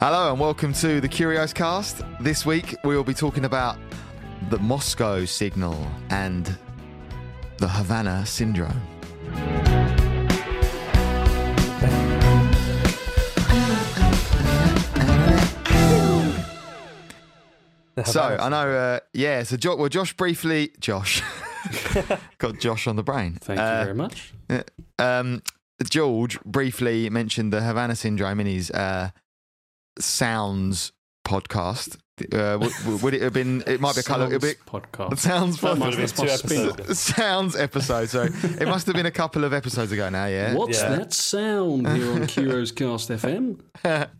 Hello and welcome to the Curious Cast. This week we will be talking about the Moscow signal and the Havana syndrome. So I know, uh, yeah. So jo- well, Josh briefly, Josh, got Josh on the brain. Thank Uh, you very much. um, George briefly mentioned the Havana syndrome in his uh, sounds podcast. Uh, w- w- would it have been? It might be a colour. It'd be podcast. sounds That might podcast. have been two my spin. episodes. sounds episode. So it must have been a couple of episodes ago now. Yeah. What's Yeah. that sound here on Kuro's Cast FM?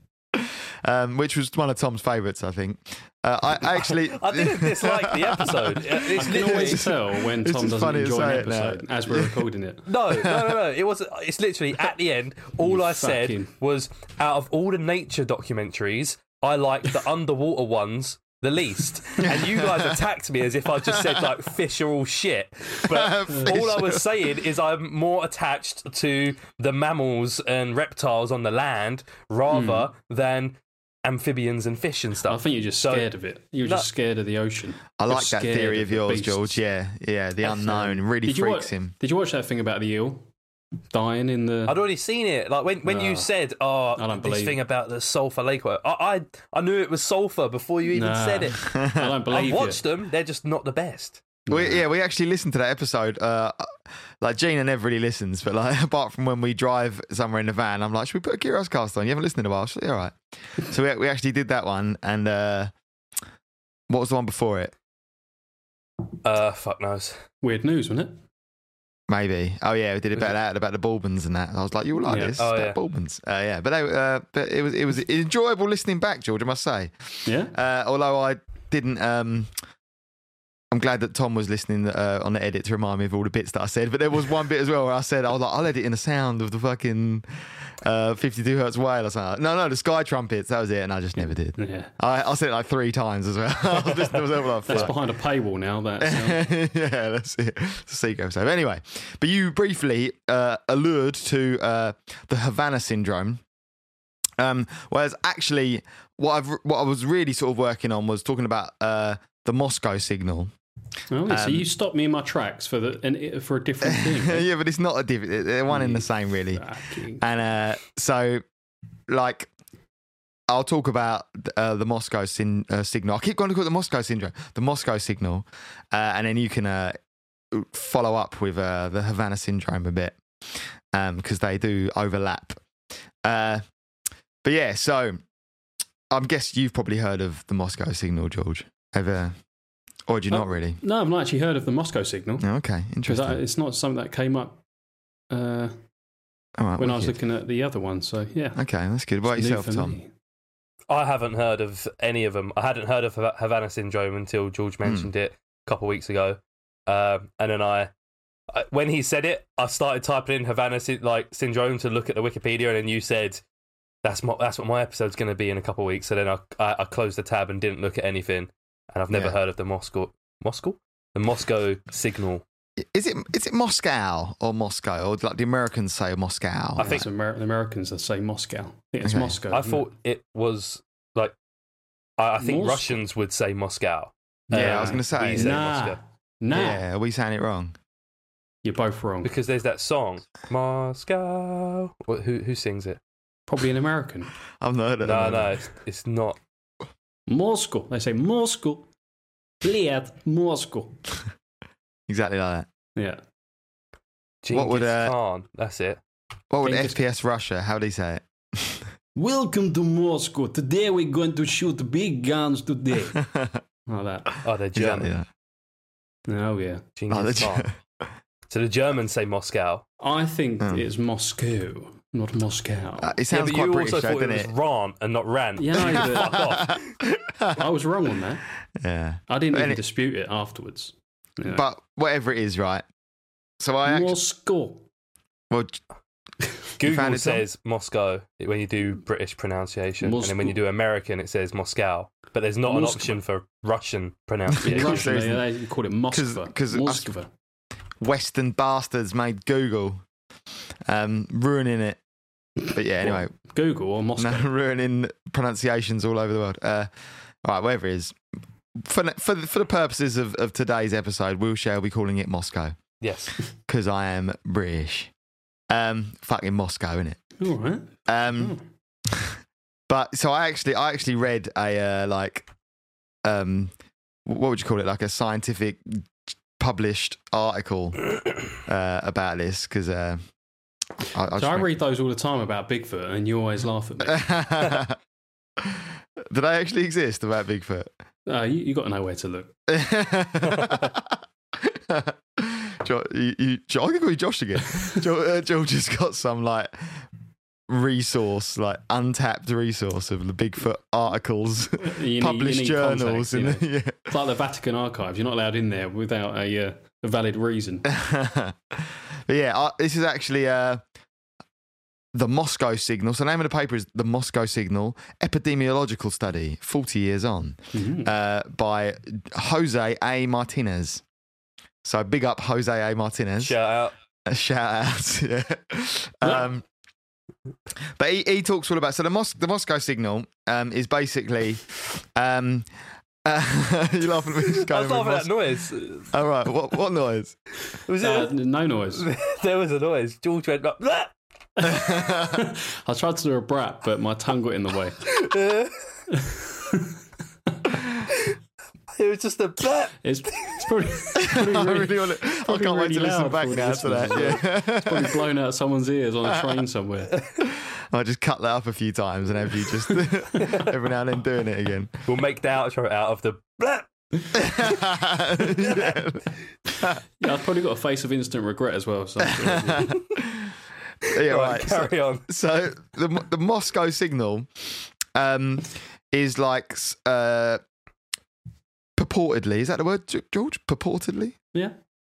um, which was one of Tom's favourites, I think. Uh, I I actually. I didn't dislike the episode. It's I can always tell when Tom doesn't funny enjoy say an it now. episode as we're recording it. no, no, no, no. It was. It's literally at the end. All You I said fucking- was, out of all the nature documentaries, I like the underwater ones the least. And you guys attacked me as if I just said like fish are all shit. But all I was saying is I'm more attached to the mammals and reptiles on the land rather hmm. than amphibians and fish and stuff. I think you're just So- scared of it. You're No. just scared of the ocean. I like that theory of the yours, beasts. George. Yeah, yeah. The um, unknown really Did freaks wa- him. did you watch that thing about the eel dying in the? I'd already seen it. Like when, when No. you said, "Oh, I don't this believe thing about the sulfur lake," I, I I knew it was sulfur before you even Nah. said it. I don't believe I've watched them; they're just not the best. We, yeah, we actually listened to that episode. Uh, like Gina never really listens, but like apart from when we drive somewhere in the van, I'm like, should we put a Curious cast on? You haven't listened in a while. She's like, all right. So we, we actually did that one, and uh, what was the one before it? Uh, fuck knows. Weird news, wasn't it? Maybe. Oh yeah, we did about that about the Bourbons and that. I was like, you will like Yeah. this. Oh, about yeah. Bourbons. Uh, yeah, but they, uh, but it was it was enjoyable listening back, George. I must say. Yeah. Uh, although I didn't. Um, I'm glad that Tom was listening uh, on the edit to remind me of all the bits that I said. But there was one bit as well where I said, I was like, I'll edit in the sound of the fucking uh, 52 hertz whale or something. No, no, the sky trumpets. That was it. And I just never did. Yeah. I, I said it like three times as well. I was listening to myself like, That's behind a paywall now. That yeah, that's it. It's a secret episode. Anyway, but you briefly uh, allured to uh, the Havana syndrome. Um, whereas actually, what I've what I was really sort of working on was talking about uh, the Moscow signal. Oh, yeah, so Um, you stopped me in my tracks for the and for a different thing. yeah, but it's not a diff- they're one in the same, really. And uh, so, like, I'll talk about uh, the Moscow sin- uh, signal. I keep going to call it the Moscow syndrome, the Moscow signal, uh, and then you can uh, follow up with uh, the Havana syndrome a bit because they do overlap. Uh, but yeah, so I guess you've probably heard of the Moscow signal, George. Ever? Or do you not Oh, really? No, I've not actually heard of the Moscow signal Oh, okay, because interesting. it's not something that came up uh, All right, when I was looking at the other one. So yeah, Okay, that's good. What about yourself, Tom? me. I haven't heard of any of them. I hadn't heard of Havana syndrome until George Hmm. mentioned it a couple of weeks ago, um, and then I, I, when he said it, I started typing in Havana sy- like syndrome to look at the Wikipedia, and then you said. That's my, that's what my episode's going to be in a couple of weeks. So then I, I I closed the tab and didn't look at anything, and I've never Yeah. heard of the Moscow Moscow the Moscow signal. Is it is it Moscow or Moscow or like the Americans say Moscow? I think- It's Amer- the Americans that say Moscow. I it's Okay. Moscow. I thought it was like I, I think Moscow. Russians would say Moscow. Yeah, I Um, was going to say. we say Nah, Moscow. nah, Yeah, are we saying it wrong? you're both wrong. because there's that song Moscow. Who who sings it? Probably an American. I've not heard of No, no, it's, it's not. Moscow. They say Moscow. Bliad Moscow. exactly like that. Yeah. Genghis what would uh, Khan. That's it. What would Genghis FPS Russia? How do they say it? Welcome to Moscow. Today we're going to shoot big guns today. like that. Oh, they're German. Exactly that. Oh yeah. Oh, so the Germans say Moscow. I think hmm. it's Moscow not Moscow. Uh, it sounds but quite you British, also though, thought it doesn't was it? Ron and not Ran. Yeah, I did. Fuck off. I was wrong on that. yeah. I didn't even any- dispute it afterwards. Yeah. But whatever it is, right? So I actually, Moscow. well, Google found it, says Moscow when you do British pronunciation, and then when you do American, it says Moscow. But there's not an option for Russian pronunciation. Russian, Seriously. they, they call it Moskva. 'cause us- Western bastards made Google, um, ruining it. But yeah, anyway, Google or Moscow. no, ruining pronunciations all over the world. Uh, all right, whatever it is. For, for, for the purposes of, of today's episode, we'll shall be calling it Moscow Yes. because I am British. Um, fucking Moscow, innit? All right. Um, but so I actually, I actually read a uh, like, um, what would you call it? Like a scientific published article uh, about this because uh, I, I So I read- those all the time about Bigfoot, and you always laugh at me. Did I actually exist about Bigfoot? Uh, you, you got to know where to look. Jo- you, you, Jo- I can call you Josh again. Jo- uh, George has got some like resource, like untapped resource of the Bigfoot articles, need- published journals, context, you know. yeah. It's like the Vatican archives. You're not allowed in there without a, uh, a valid reason. But yeah, this is actually uh, the Moscow Signal. So the name of the paper is the Moscow Signal Epidemiological Study, 40 years on, Mhm. uh, by Jose A. Martinez. So big up Jose A. Martinez. Shout out. A shout out. yeah. Um, but he, he talks all about so the Mos- the Moscow signal um, is basically um, uh, you laughing at me? just I going was laughing at that noise. All right, what what noise? Was Uh, it? no noise. there was a noise. George went like, "Bleh!" I tried to do a brat, but my tongue got in the way. it was just a bleh. It's, it's probably, it's probably I really, really want to, I can't probably wait to listen back for now to that. listeners Yeah. probably blown out someone's ears on a train somewhere. I'll just cut that up a few times and have you just every now and then doing it again. We'll make the outro out of the bleh. yeah, Yeah, I've probably got a face of instant regret as well. So yeah Right, right. So, carry on. so the the Moscow signal um, is like uh, purportedly. Is that the word, George? Purportedly. Yeah.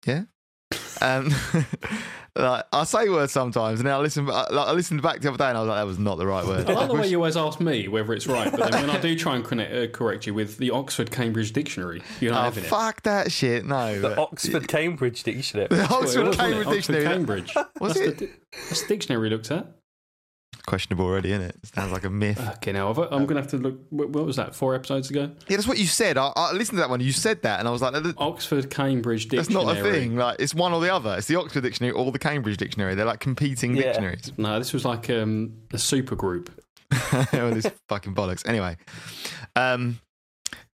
Yeah, Um, like, I say words sometimes, and then I listen. I, like, I listened back the other day, and I was like, "That was not the right word." I like the way you always ask me whether it's right, but then when I do try and connect, uh, correct you with the Oxford Cambridge Dictionary, you're not Oh, having it. fuck that shit! No, The Oxford Cambridge Dictionary. the Well, it Oxford was, wasn't? Cambridge Oxford Dictionary. Cambridge. Was that's, it? The, that's the dictionary we looked at. Questionable already, isn't it? Sounds like a myth. Okay, now I've- I'm going to have to look. What what was that? Four episodes ago. Yeah, that's what you said. I, I listened to that one. You said that, and I was like, Oxford Cambridge "That's Dictionary. not a thing. Like, it's one or the other. It's the Oxford Dictionary or the Cambridge Dictionary. They're like competing Yeah. dictionaries." No, this was like um, a super group. all this fucking bollocks. Anyway, um,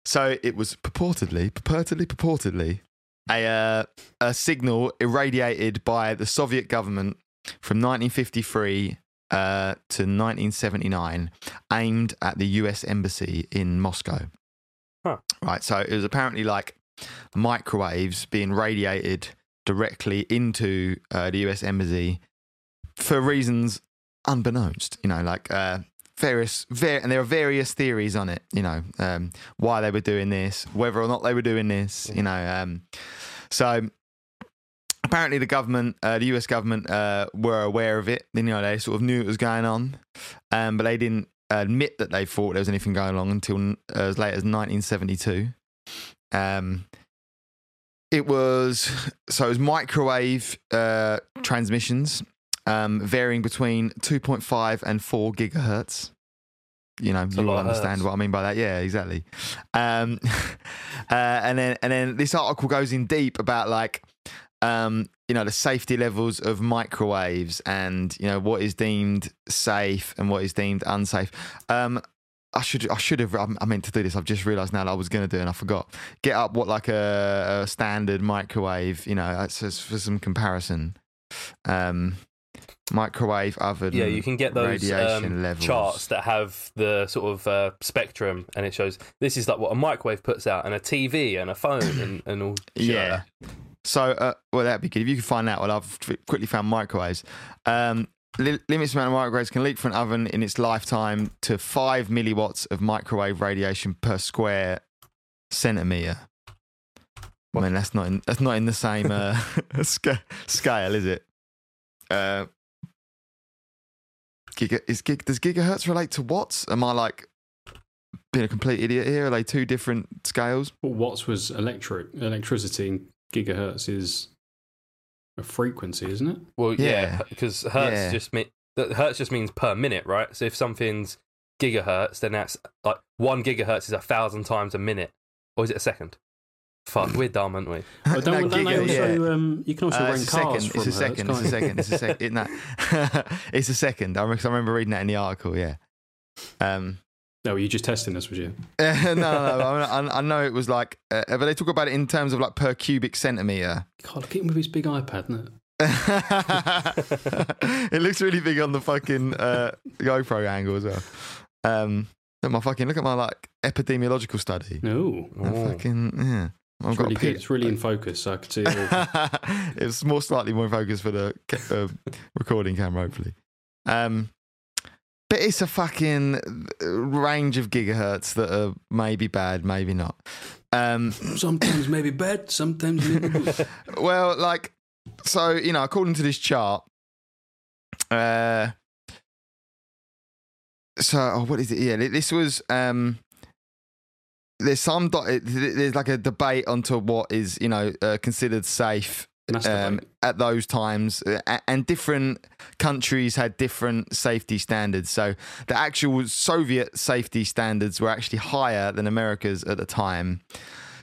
so it was purportedly, purportedly, purportedly a uh, a signal irradiated by the Soviet government from 1953 uh, to 1979, aimed at the U.S. embassy in Moscow. Huh. Right. So it was apparently like microwaves being radiated directly into uh, the U.S. embassy for reasons unbeknownst. You know, like uh, various, var- and there are various theories on it. You know, um, why they were doing this, whether or not they were doing this. You know, um, so apparently the government, uh, the US government, uh, were aware of it. You know, they sort of knew it was going on, um, but they didn't admit that they thought there was anything going on until uh, as late as 1972. Um, it was so it was microwave uh, transmissions um, varying between 2.5 and 4 gigahertz. You know, you will understand hertz. what I mean by that. Yeah, exactly. Um, uh, and then and then this article goes in deep about like um, you know the safety levels of microwaves and you know what is deemed safe and what is deemed unsafe. Um, I should I should have I meant to do this. I've just realised now that I was going to do it and I forgot. Get up what like a, a standard microwave. You know, for some comparison. Um, microwave oven. Yeah, you can get those radiation um, levels. charts that have the sort of uh, spectrum, and it shows this is like what a microwave puts out, and a TV, and a phone, and, and all. like Yeah. That. So, uh, well, that'd be good. If you can find that, well, I've quickly found microwaves. Um, li- limits amount of microwaves can leak from an oven in its lifetime to five milliwatts of microwave radiation per square centimeter. I mean, that's not in, that's not in the same uh, scale, is it? Uh, giga, is gig, does gigahertz relate to watts? Am I like being a complete idiot here? Are they two different scales? Well, watts was electric electricity, and gigahertz is a frequency, isn't it? Well, Yeah. yeah, because hertz Yeah. just me- that hertz just means per minute, right? So if something's gigahertz, then that's like one gigahertz is a thousand times a minute, or is it a second? Fuck, we're dumb, aren't we? Oh, don't, No, don't they giga, also, yeah. um, you can also Uh, rent it's a cars second. from It's a Hertz, second. It's a second. It's a second. It's a second. I remember, I remember reading that in the article. Yeah. Um, No, were you just testing this, was you? no, no, no. I, I- I know it was like, uh, but they talk about it in terms of like per cubic centimeter. God, look at him with his big iPad, isn't it? it looks really big on the fucking uh, GoPro angle as well. Um, look at my fucking look at my like epidemiological study. No. I Oh. fucking yeah. I've It's got really a good. It's really in focus, so I could see it all. it's more slightly more focused for the uh, recording camera, hopefully. Um, but it's a fucking uh, range of gigahertz that are maybe bad, maybe not. Um, sometimes maybe bad, sometimes maybe good. well, like, so you know, according to this chart, uh, so oh, what is it? Yeah, this was um, there's some there's like a debate onto what is you know uh, considered safe um, at those times, uh, and different countries had different safety standards. So the actual Soviet safety standards were actually higher than America's at the time.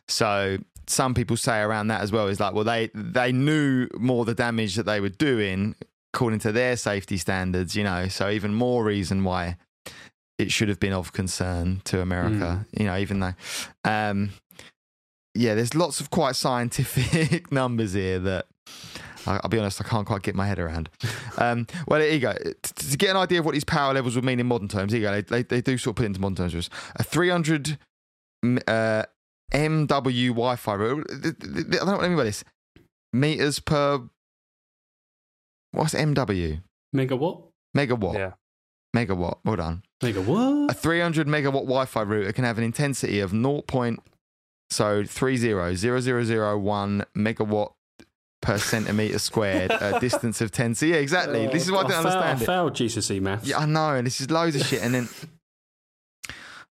So some people say around that as well is like, well, they they knew more the damage that they were doing according to their safety standards, you know. So even more reason why it should have been of concern to America, you know, even though. Um, yeah, there's lots of quite scientific numbers here that I- I'll be honest, I can't quite get my head around. Um, well, here you go. T- To get an idea of what these power levels would mean in modern terms, here you go. They, they, they do sort of put it into modern terms. for us. A 300 uh, MW Wi Fi route. I don't know what I mean by this. Meters per. What's MW? Megawatt? Megawatt. Yeah. Megawatt. Well done. Mega A 300 megawatt Wi-Fi router can have an intensity of 0. Point, so 300001 megawatt per centimeter squared, a distance of 10. So yeah, exactly. this is what I don't failed, understand I failed GCSE maths. Yeah, I know, and this is loads of shit, and then.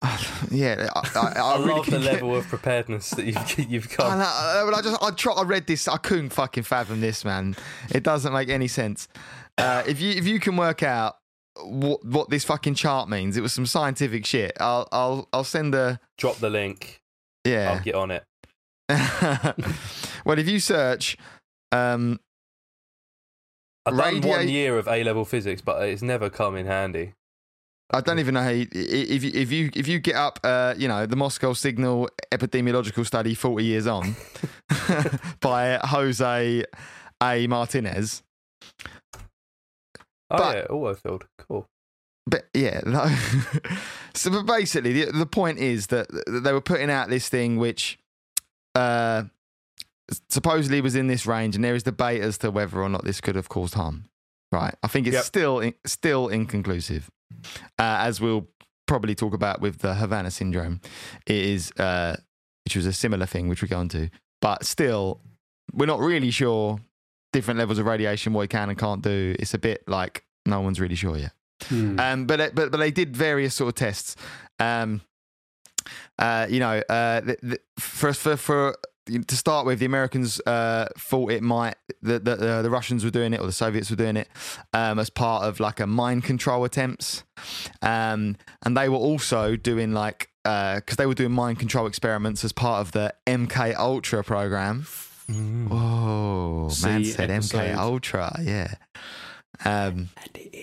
yeah, I, I, I, I, really love the get- level of preparedness that you've you've I, know, I, I just I tried. I read this. I couldn't fucking fathom this, man. It doesn't make any sense. Uh, if you if you can work out what what this fucking chart means, it was some scientific shit. I'll I'll I'll send a Drop the link. Yeah. I'll get on it. well, if you search, um, I've done one year of A level physics, but it's never come in handy. I don't even know how you, if you if you if you get up, uh, you know, the Moscow Signal epidemiological study forty years on by Jose A Martinez. Oh But- yeah, all filled. Cool. But yeah, no. so but basically, the the point is that they were putting out this thing which uh, supposedly was in this range, and there is debate as to whether or not this could have caused harm. Right, I think it's Yep. still in, still inconclusive, uh, as we'll probably talk about with the Havana syndrome. It is, uh, which was a similar thing, which we go on to, but still, we're not really sure different levels of radiation what it can and can't do. It's a bit like no one's really sure yet. Hmm. Um, but but but they did various sort of tests. Um, uh, you know, uh, the, the, for for for to start with, the Americans uh, thought it might the, the the the Russians were doing it or the Soviets were doing it um, as part of like a mind control attempts, um, and they were also doing like because they were doing mind control experiments as part of the MK Ultra program. Whoa, man See said MK Ultra, yeah. Um,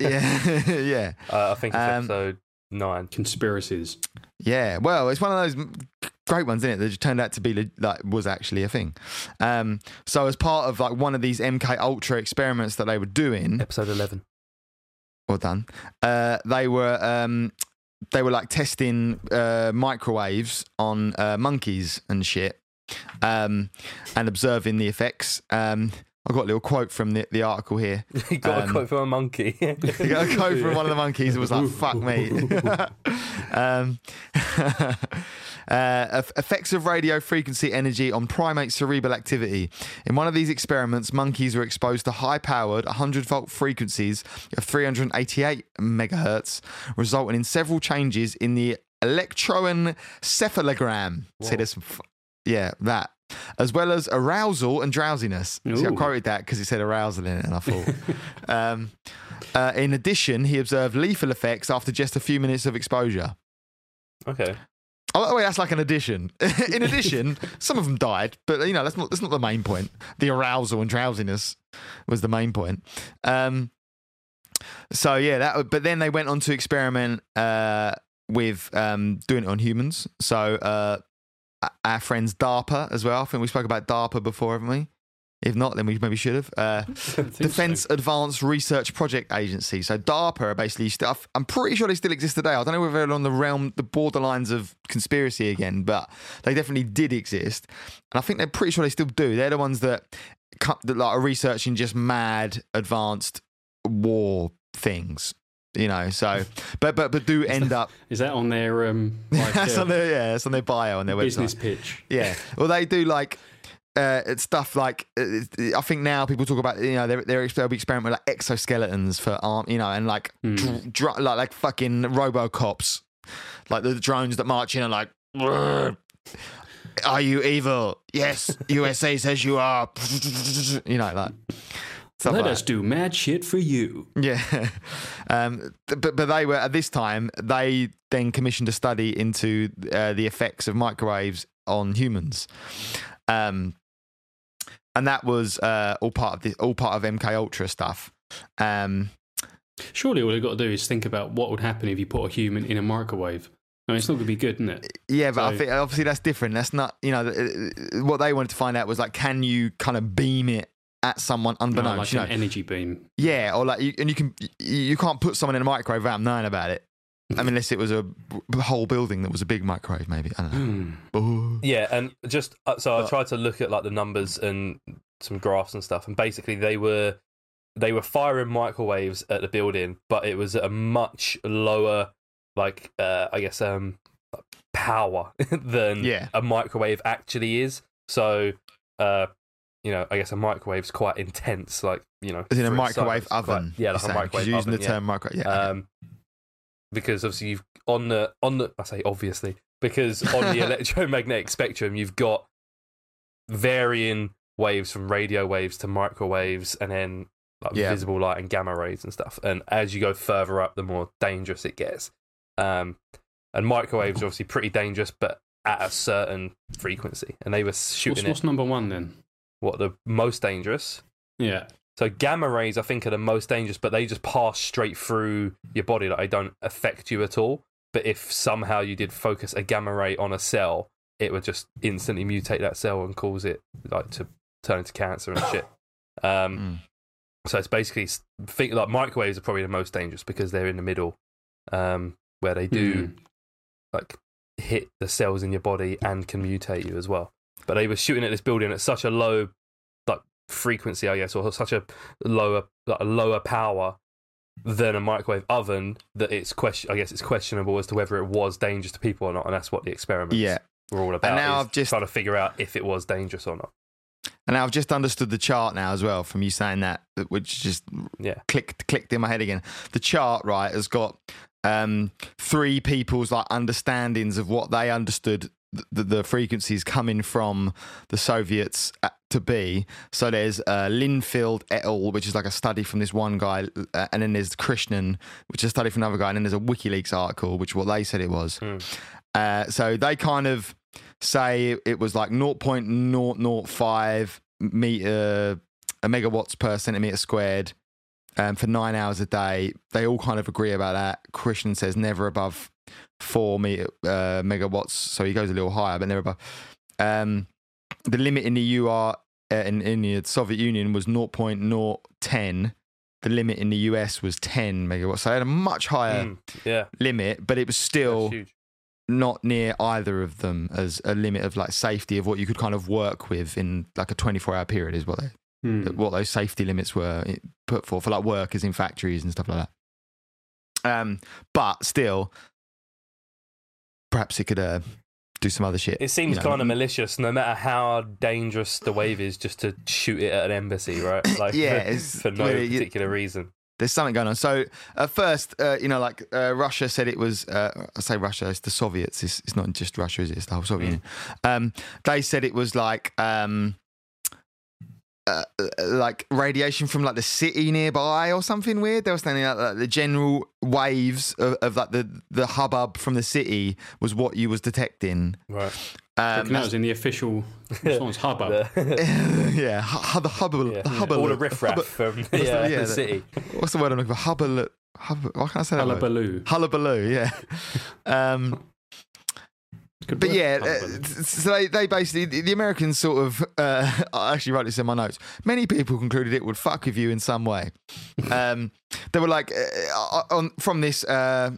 yeah, yeah, Uh, I think it's Um, episode nine. Conspiracies. yeah. Well, it's one of those great ones, isn't it? That just turned out to be le- like was actually a thing. Um, so as part of like one of these MK Ultra experiments that they were doing, Episode eleven. well done. Uh, they were um, they were like testing uh, microwaves on uh, monkeys and shit, um, and observing the effects. Um, I got a little quote from the, the article here. you got Um, a quote from a monkey. You got a quote from one of the monkeys. It was like, "Fuck me." um, uh, effects of radio frequency energy on primate cerebral activity. In one of these experiments, monkeys were exposed to high-powered 100 volt frequencies of 388 megahertz, resulting in several changes in the electroencephalogram. Whoa. this, f- yeah, that. As well as arousal and drowsiness. See, I quoted that because it said arousal in it, and I thought. um, uh, in addition, he observed lethal effects after just a few minutes of exposure. Okay. Oh, oh, wait, that's like an addition. in addition, some of them died, but you know that's not that's not the main point. The arousal and drowsiness was the main point. Um, so yeah, that. But then they went on to experiment uh, with um, doing it on humans. So uh, our friends DARPA as well. I think we spoke about DARPA before, haven't we? If not, then we maybe should have. Uh, Defense Advanced Research Project Agency. So DARPA are basically stuff. I'm pretty sure they still exist today. I don't know whether they're on the realm, the borderlines of conspiracy again, but they definitely did exist, and I think they're pretty sure they still do. They're the ones that, that like are researching just mad advanced war things. You know, so but but but do end up. Is that on their um, like, that's uh, on their yeah, it's on their bio on their business website. pitch? Yeah. Well, they do like uh, it's stuff like uh, I think now people talk about you know they're they're they'll be experimenting with like exoskeletons for arm you know and like Hmm. dr- dr- like like fucking RoboCops, like the drones that march in and like. Are you evil? Yes, USA says you are. You know, like Let like us do mad shit for you. yeah, um, th- but but they were at this time they then commissioned a study into uh, the effects of microwaves on humans, um, and that was uh, all part of the all part of MK Ultra stuff. Um, Surely all they've got to do is think about what would happen if you put a human in a microwave. I mean, it's not going to be good, isn't it? yeah, but I think obviously that's different. That's not you know what they wanted to find out was like can you kind of beam it at someone No, unbeknownst, like you know? an energy beam. Yeah, or like you, and you can you, you can't put someone in a microwave without knowing about it. I mean, unless it was a whole building that was a big microwave, maybe. I don't know. Ooh. Yeah, and just uh, so I tried to look at like the numbers and some graphs and stuff, and basically they were they were firing microwaves at the building, but it was at a much lower, like uh, I guess, um, power than Yeah. a microwave actually is. So, uh, you know, I guess a microwave's quite intense, like you know, As in a for its microwave size, quite- oven. yeah, you're like a saying, 'cause microwave you're using oven, the yeah. term microwave. Yeah. um, because obviously you've on the on the I say obviously because on the electromagnetic spectrum you've got varying waves from radio waves to microwaves and then like Yeah. visible light and gamma rays and stuff. And as you go further up, the more dangerous it gets. Um, and microwaves are obviously pretty dangerous, but at a certain frequency. And they were What's, shooting what's it. number one then? What the most dangerous? Yeah. So gamma rays, I think, are the most dangerous, but they just pass straight through your body. Like they don't affect you at all. But if somehow you did focus a gamma ray on a cell, it would just instantly mutate that cell and cause it like to turn into cancer and shit. Um, Mm. So it's basically think like microwaves are probably the most dangerous because they're in the middle, um, where they do Hmm. like hit the cells in your body and can mutate you as well. But they were shooting at this building at such a low like frequency, I guess, or such a lower like a lower power than a microwave oven that it's question. I guess it's questionable as to whether it was dangerous to people or not, and that's what the experiments Yeah. were all about. And now I've just- trying to figure out if it was dangerous or not. And I've just understood the chart now as well from you saying that, which just Yeah. clicked clicked in my head again. The chart, right, has got um, three people's like understandings of what they understood the, the frequencies coming from the Soviets uh, to be. So there's uh, Lilienfeld et al., which is like a study from this one guy, uh, and then there's Krishnan, which is a study from another guy, and then there's a WikiLeaks article, which what they said it was. Hmm. Uh, so they kind of say it was like 0.005 meter uh, megawatts per centimeter squared um, for nine hours a day. They all kind of agree about that. Krishnan says never above four meter, uh, megawatts, so he goes a little higher, but never above. Um, the limit in the UR uh, in, in the Soviet Union was 0.010. The limit in the US was 10 megawatts. So they had a much higher Mm, yeah. limit, but it was still not near either of them as a limit of like safety of what you could kind of work with in like a 24 hour period is what they Hmm. what those safety limits were put for for like workers in factories and stuff like that um but still perhaps it could uh do some other shit It seems you know. kind of malicious, no matter how dangerous the wave is, just to shoot it at an embassy, right? Like, Yeah, for, for no you- particular reason. there's something going on. So at first, uh, you know, like uh, Russia said it was. Uh, I say Russia, it's the Soviets. It's, it's not just Russia, is it? It's the whole Soviet Union. Um, they said it was like. Um, uh, uh, like radiation from like the city nearby or something weird. They were saying that like, the general waves of, of like the the hubbub from the city was what you was detecting. Right. Um, that was in the official response hubbub. yeah, hu- the hubbub, Yeah. the hubbub, All the riffraff hubbub- from the- yeah, yeah, the the- city. What's the word I'm looking for? Hubbub, hubbub. Why can't I say that? word? Hullabaloo. Hullabaloo, yeah. Um, But yeah, uh, so they, they basically, the Americans sort of, uh, I actually wrote this in my notes. Many people concluded it would fuck with you in some way. um, they were like, uh, on from this uh,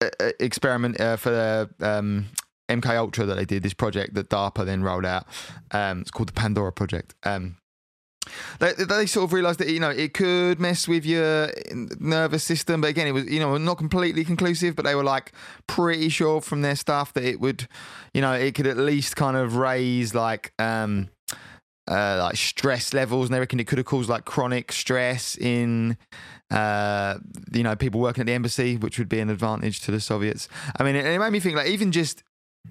uh, experiment uh, for the um, MK Ultra that they did, this project that DARPA then rolled out. Um, it's called the Pandora Project. Um, they, they sort of realised that you know it could mess with your nervous system, but again, it was you know not completely conclusive. But they were like pretty sure from their stuff that it would, you know, it could at least kind of raise like um uh like stress levels, and they reckon it could have caused like chronic stress in uh you know people working at the embassy, which would be an advantage to the Soviets. I mean, it, it made me think like even just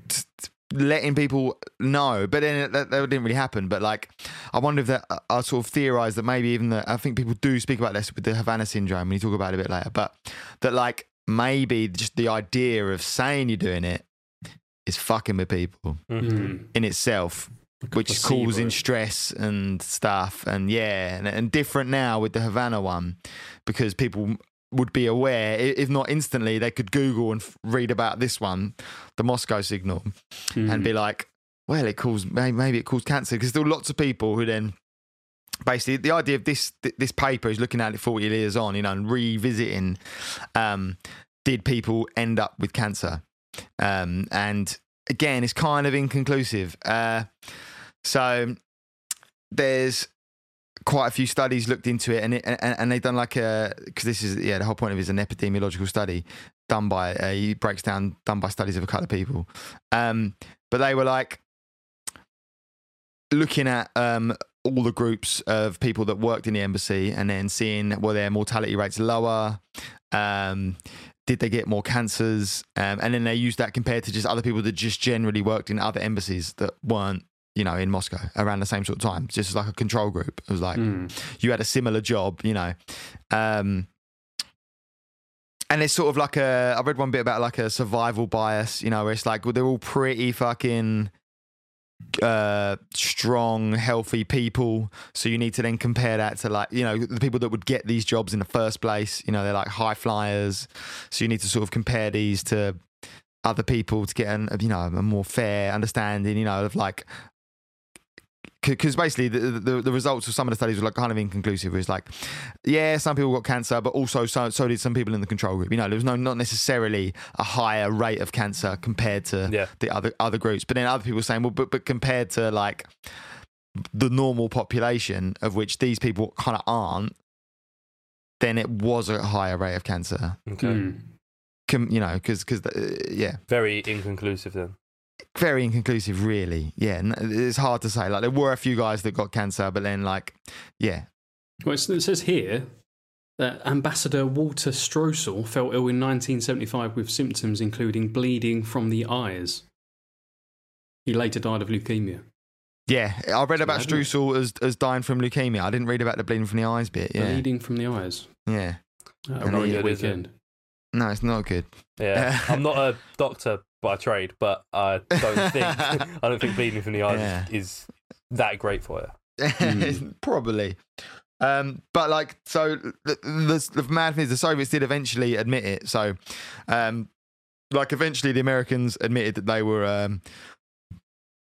t- t- letting people know, but then it, that, that didn't really happen. But like, I wonder if that I sort of theorized that maybe even that I think people do speak about this with the Havana syndrome. We talk about it a bit later, but that like maybe just the idea of saying you're doing it is fucking with people Mm. in itself, Like which is causing stress and stuff. And yeah, and, and different now with the Havana one because people would be aware, if not instantly, they could Google and read about this one, the Moscow signal, Mm. and be like, well, it caused maybe it caused cancer because there are lots of people who then basically the idea of this this paper is looking at it 40 years on, you know, and revisiting um, did people end up with cancer? Um, and again, it's kind of inconclusive. Uh, so there's quite a few studies looked into it, and it, and, and they've done like a because this is yeah the whole point of it is an epidemiological study done by uh, he breaks down done by studies of a couple of people, um, but they were like looking at um, all the groups of people that worked in the embassy and then seeing were their mortality rates lower. Um, did they get more cancers? Um, and then they used that compared to just other people that just generally worked in other embassies that weren't, you know, in Moscow around the same sort of time, just like a control group. It was like Mm. you had a similar job, you know. Um, and it's sort of like a. I read one bit about like a survival bias, you know, where it's like well, they're all pretty fucking uh strong healthy people so you need to then compare that to like you know the people that would get these jobs in the first place you know they're like high flyers so you need to sort of compare these to other people to get an you know a more fair understanding you know of like because basically the, the the results of some of the studies were like kind of inconclusive. It was like, yeah, some people got cancer, but also so so did some people in the control group. You know, there was no not necessarily a higher rate of cancer compared to Yeah. the other other groups. But then other people were saying, well, but but compared to like the normal population of which these people kind of aren't, then it was a higher rate of cancer. Okay. Mm. Com- you know, because because uh, yeah, Very inconclusive then. Very inconclusive, really. Yeah, it's hard to say. Like there were a few guys that got cancer, but then like, yeah, Well, it says here that Ambassador Walter Stoessel fell ill in 1975 with symptoms including bleeding from the eyes. He later died of leukemia. yeah. I read about bad, isn't it? Streusel as as dying from leukemia. I didn't read about the bleeding from the eyes bit. Yeah, Bleeding from the eyes. yeah. Uh, And really he- it? weekend. No, it's not good. Yeah. I'm not a doctor by trade, but I don't think I don't think bleeding from the eyes Yeah. is that great for you. Mm. Probably. Um, but like, so the, the, the mad thing is the Soviets did eventually admit it. So, um, like, eventually the Americans admitted that they were, um,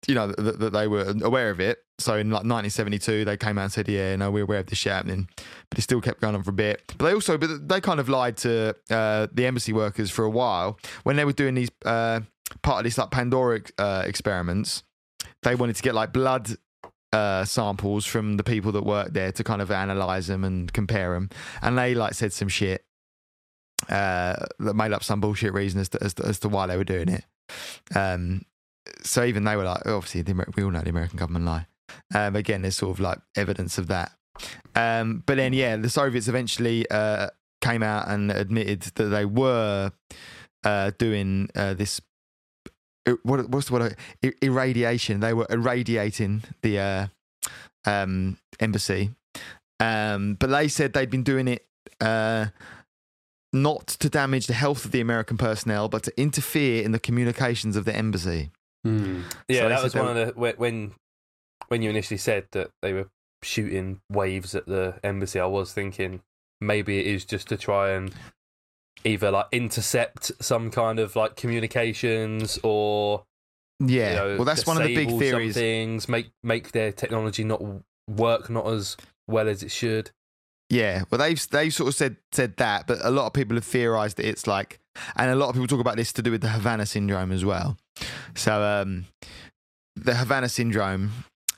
you know, that, they were aware of it. So in like 1972, they came out and said, "Yeah, no, we're aware of this shit happening," but it still kept going on for a bit. But they also, but they kind of lied to uh, the embassy workers for a while when they were doing these uh, part of this like Pandora uh, experiments. They wanted to get like blood uh, samples from the people that worked there to kind of analyze them and compare them. And they like said some shit uh, that made up some bullshit reason as to, as to, as to why they were doing it. Um, so even they were like, obviously, the, Amer- we all know the American government lie. Um, again, there's sort of like evidence of that Um, but then, yeah, the Soviets eventually uh, came out and admitted that they were uh, doing uh, this. uh, What, what's the word? Irradiation. They were irradiating the uh, um, embassy, um, but they said they'd been doing it uh, not to damage the health of the American personnel, but to interfere in the communications of the embassy. Hmm. Yeah, So that was one of the when- when you initially said that they were shooting waves at the embassy. I was thinking maybe it is just to try and either like intercept some kind of like communications or Yeah, you know, well, that's one of the big theories. Things make make their technology not work not as well as it should. Yeah, well, they've they've sort of said said that, but a lot of people have theorized that it's like, and a lot of people talk about this to do with the Havana syndrome as well. So, um, the Havana syndrome,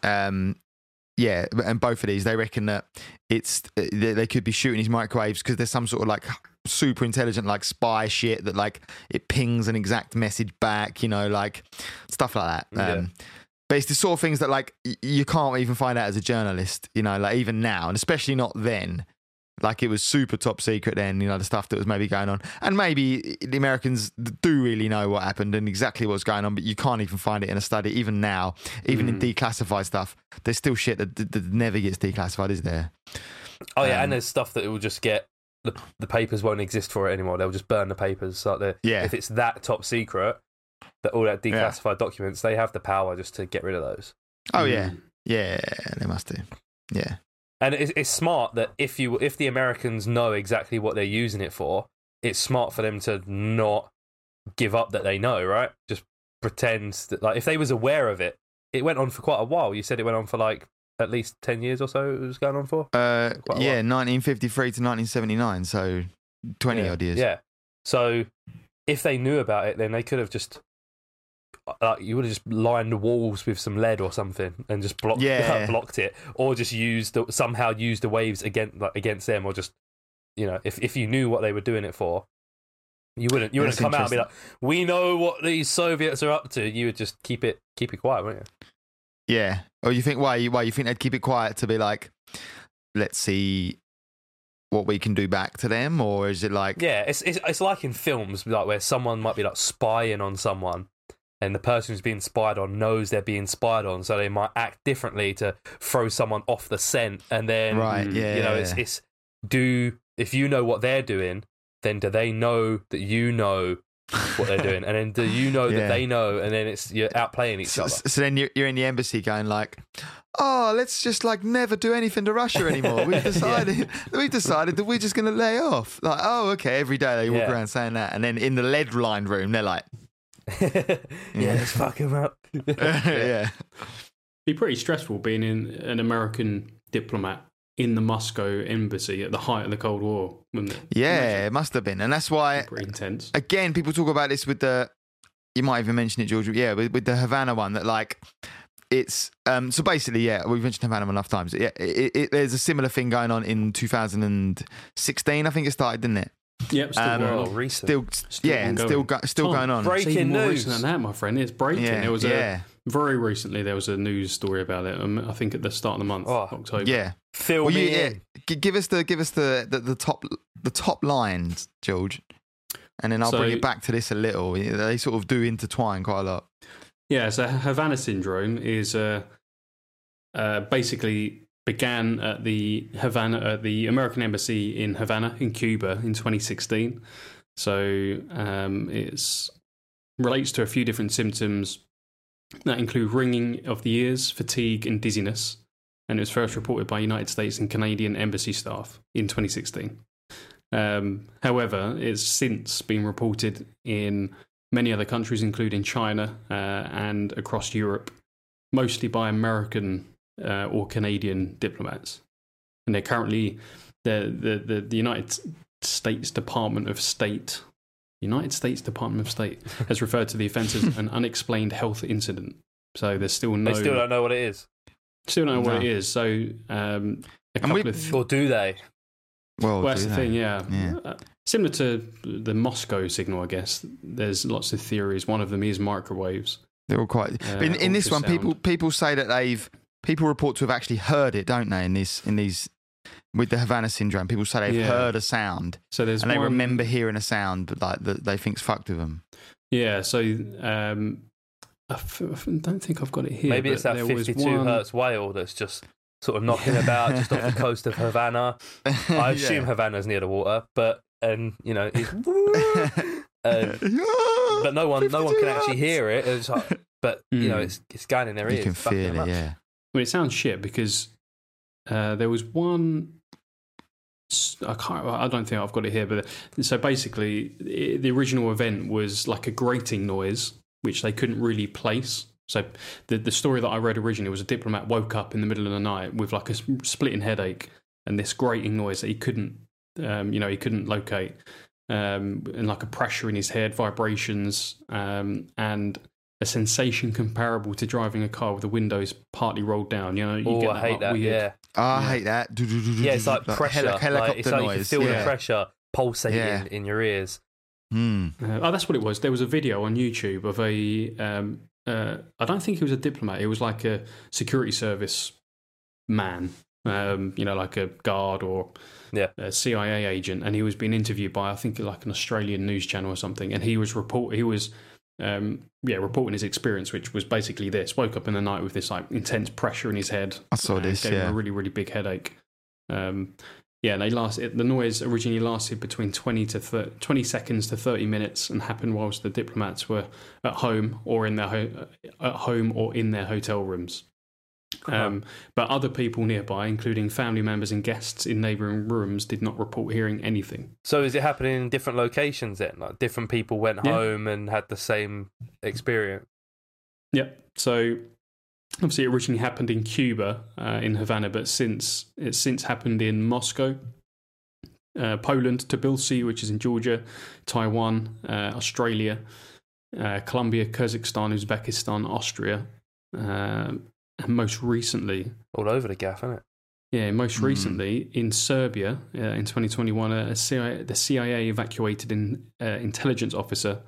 um, yeah, and both of these, they reckon that it's they, they could be shooting these microwaves because there's some sort of like super intelligent like spy shit that like it pings an exact message back, you know, like stuff like that. Yeah. Um, but it's the sort of things that like y- you can't even find out as a journalist, you know, like even now, and especially not then. Like it was super top secret then, you know, the stuff that was maybe going on. And maybe the Americans do really know what happened and exactly what's going on, but you can't even find it in a study, even now, even in Mm. declassified stuff. There's still shit that, that, that never gets declassified, is there? Oh yeah, Um, and there's stuff that it will just get the the papers won't exist for it anymore. They'll just burn the papers. So they're- Yeah. if it's that top secret, that all that Yeah. declassified documents, they have the power just to get rid of those. Oh, yeah. Hmm. Yeah, they must do. Yeah. And it's, it's smart that if you if the Americans know exactly what they're using it for, it's smart for them to not give up that they know, right? Just pretend that like if they was aware of it, it went on for quite a while. You said it went on for like at least ten years or so. It was going on for. Uh, Quite a yeah, 1953 to 1979, so 20 yeah. odd years. Yeah. So if they knew about it, then they could have just. Like you would have just lined the walls with some lead or something and just blocked Yeah. blocked it, or just used the, somehow used the waves against like, against them, or just you know if if you knew what they were doing it for, you wouldn't you wouldn't That's come out and be like, we know what these Soviets are up to. You would just keep it keep it quiet, wouldn't you? Yeah. Or you think why? Why you think they'd keep it quiet to be like, let's see what we can do back to them, or is it like, Yeah, it's, it's it's like in films, like where someone might be like spying on someone, and the person who's being spied on knows they're being spied on, so they might act differently to throw someone off the scent, and then right? Mm, Yeah. you know, it's it's do if you know what they're doing, then do they know that you know what they're doing, and then do you know Yeah. that they know, and then it's you're outplaying each So, other. so then you're, you're in the embassy going like, oh, let's just like never do anything to Russia anymore. We've decided we've decided that we're just going to lay off. Like, oh, okay. Every day they walk Yeah. around saying that, and then in the lead lined room, they're like, yeah, let's fuck him up. yeah, be pretty stressful being in an American diplomat in the Moscow embassy at the height of the Cold War, wouldn't it? yeah, it must have been, and that's why Pretty intense. again, people talk about this with the. You might even mention it, George. Yeah, with, with the Havana one, that like it's um. So basically, yeah, we've mentioned Havana enough times. Yeah, it, it, there's a similar thing going on in 2016. I think it started, didn't it? Yep, still Um, going on. recent. Still, Still yeah, and ongoing. still go, still Tom, going on. break- It's even Breaking more news. recent than that, my friend. It's breaking. yeah, there was yeah, a very recently there was a news story about it. Um, I think at the start of the month, Oh, October. yeah. Fill Well, you, me yeah, in. G- give us the give us the, the the top the top lines, George, and then I'll bring it back to this a little. They sort of do intertwine quite a lot. Yeah, so Havana syndrome is uh, uh, basically began at the Havana, at the American embassy in Havana, in Cuba, in 2016. So um, it's relates to a few different symptoms that include ringing of the ears, fatigue, and dizziness. And it was first reported by United States and Canadian embassy staff in 2016. Um, however, it's since been reported in many other countries, including China uh, and across Europe, mostly by American uh, or Canadian diplomats. And they're currently the, the, the, the United States Department of State. United States Department of State has referred to the offence as an unexplained health incident. So there's still no They still don't know what it is, still don't know what No. it is. So um, a And we- couple of or do they? Well, well, that's the they? thing, yeah. Yeah. Uh, similar to the Moscow signal, I guess. There's lots of theories. One of them is microwaves. They're all quite. Uh, but in, in this one, people people say that they've people report to have actually heard it, don't they? In these in these with the Havana syndrome, people say they've Yeah. heard a sound So there's and they remember hearing a sound, but like that they think's fucked with them. Yeah, so um, I, f- I f- don't think I've got it here. Maybe it's that there was 52 one- hertz whale that's just sort of knocking about just off the coast of Havana. I assume Havana's near the water, but and you know, it's, uh, but no one, no one can actually hear it. It's like- but you know, Hmm. it's it's going in their ears. You can feel them it, up. Yeah. Well, it sounds shit because uh, there was one. I can't. I don't think I've got it here, but so basically, i the original event was like a grating noise, which they couldn't really place. So the the story that I read originally was a diplomat woke up in the middle of the night with like a splitting headache and this grating noise that he couldn't, um, you know, he couldn't locate, um, and like a pressure in his head, vibrations, um, and a sensation comparable to driving a car with the windows partly rolled down. You know, you Oh, get I that, hate that. weird- Yeah, Oh, I hate that. yeah. It's like pressure. heli- like, helicopter it's like you can feel yeah. the pressure pulsating Yeah. in your ears. Hmm. Uh, oh, that's what it was. There was a video on YouTube of a. Um, uh, I don't think he was a diplomat. It was like a security service man. Um, you know, like a guard or Yeah. a CIA agent, and he was being interviewed by I think like an Australian news channel or something, and he was report he was. Um, yeah, reporting his experience, which was basically this: woke up in the night with this like intense pressure in his head. I saw uh, this, Gave him yeah. a really, really big headache. Um, yeah, they last. It, the noise originally lasted between twenty to 30, twenty seconds to thirty minutes, and happened whilst the diplomats were at home or in their ho- at home or in their hotel rooms. Um, but other people nearby, including family members and guests in neighbouring rooms, did not report hearing anything. So is it happening in different locations then? Like different people went Yeah. home and had the same experience. Yep. So obviously, it originally happened in Cuba, uh, in Havana, but since it's since happened in Moscow, uh, Poland, Tbilisi, which is in Georgia, Taiwan, uh, Australia, uh, Colombia, Kazakhstan, Uzbekistan, Austria, uh, most recently, All over the gaff, isn't it? yeah, most Mhm. recently in Serbia uh, in 2021, a CIA, the CIA evacuated an uh, intelligence officer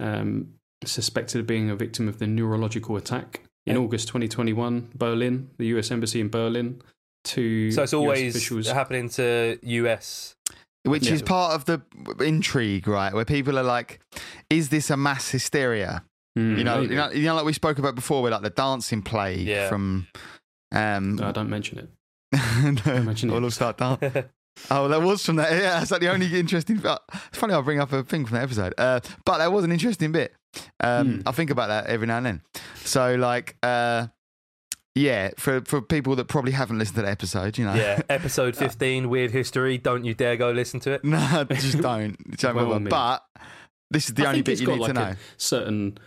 um, suspected of being a victim of the neurological attack. In Yeah. August 2021, Berlin, the US Embassy in Berlin, two So it's always officials. happening to US. Which Yeah. is part of the intrigue, right? Where people are like, "Is this a mass hysteria?" Hmm, You know, you know, you know, like we spoke about before, with like the dancing plague Yeah. from. Um, No, don't mention it. no, imagine it. we'll all start dancing. Oh, that was from that. Yeah, that's like the only interesting. It's funny I'll bring up a thing from that episode, uh, but that was an interesting bit. Um, Hmm. I think about that every now and then. So, like, uh, yeah, for for people that probably haven't listened to the episode, you know, yeah, episode 15, Weird History. Don't you dare go listen to it. no, just don't, don't By all But this is the I only bit it's you got need like to a know. certain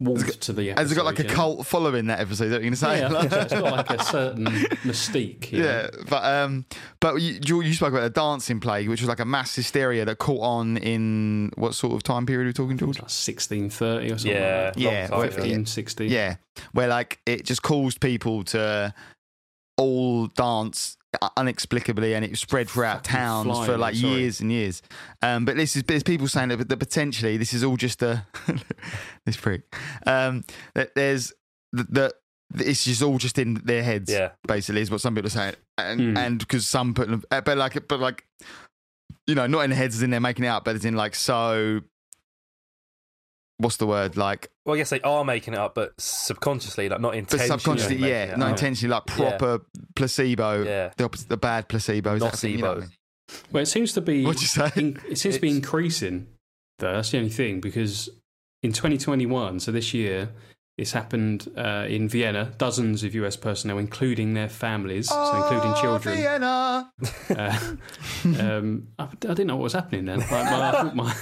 warmth to the episode. Has it got like a cult following that episode? Is that what you're gonna say? Yeah, I so. it's got like a certain mystique. you know? Yeah, but um, but you, you you spoke about the dancing plague, which was like a mass hysteria that caught on in what sort of time period are we talking, George? Like 1630 or something Yeah, like that. Yeah, long time 15, 16. Yeah, where like it just caused people to all dance inexplicably, and it spread throughout Fucking towns for like sorry. years and years. Um, but this is there's people saying that, that potentially this is all just a this prick. Um, that there's that it's just all just in their heads. Yeah. basically is what some people are saying, and Hmm. and because some put them, uh, but like but like you know, not in the heads as in they're making it up, but it's in like so. What's the word? Like, Well, I guess they are making it up, but subconsciously, like not intentionally. but intentionally. subconsciously, yeah, it not up. intentionally, like Yeah. proper placebo. Yeah. The opposite, the bad placebo. Is that a thing? You know what I mean? Well, it seems to be. What'd you say? in- it seems to be increasing, though. That's the only thing, because in 2021, so this year, it's happened uh, in Vienna. Dozens of US personnel, including their families, so including Oh, children. Vienna. Uh, um, I, I didn't know what was happening then. Like, my, I, thought my,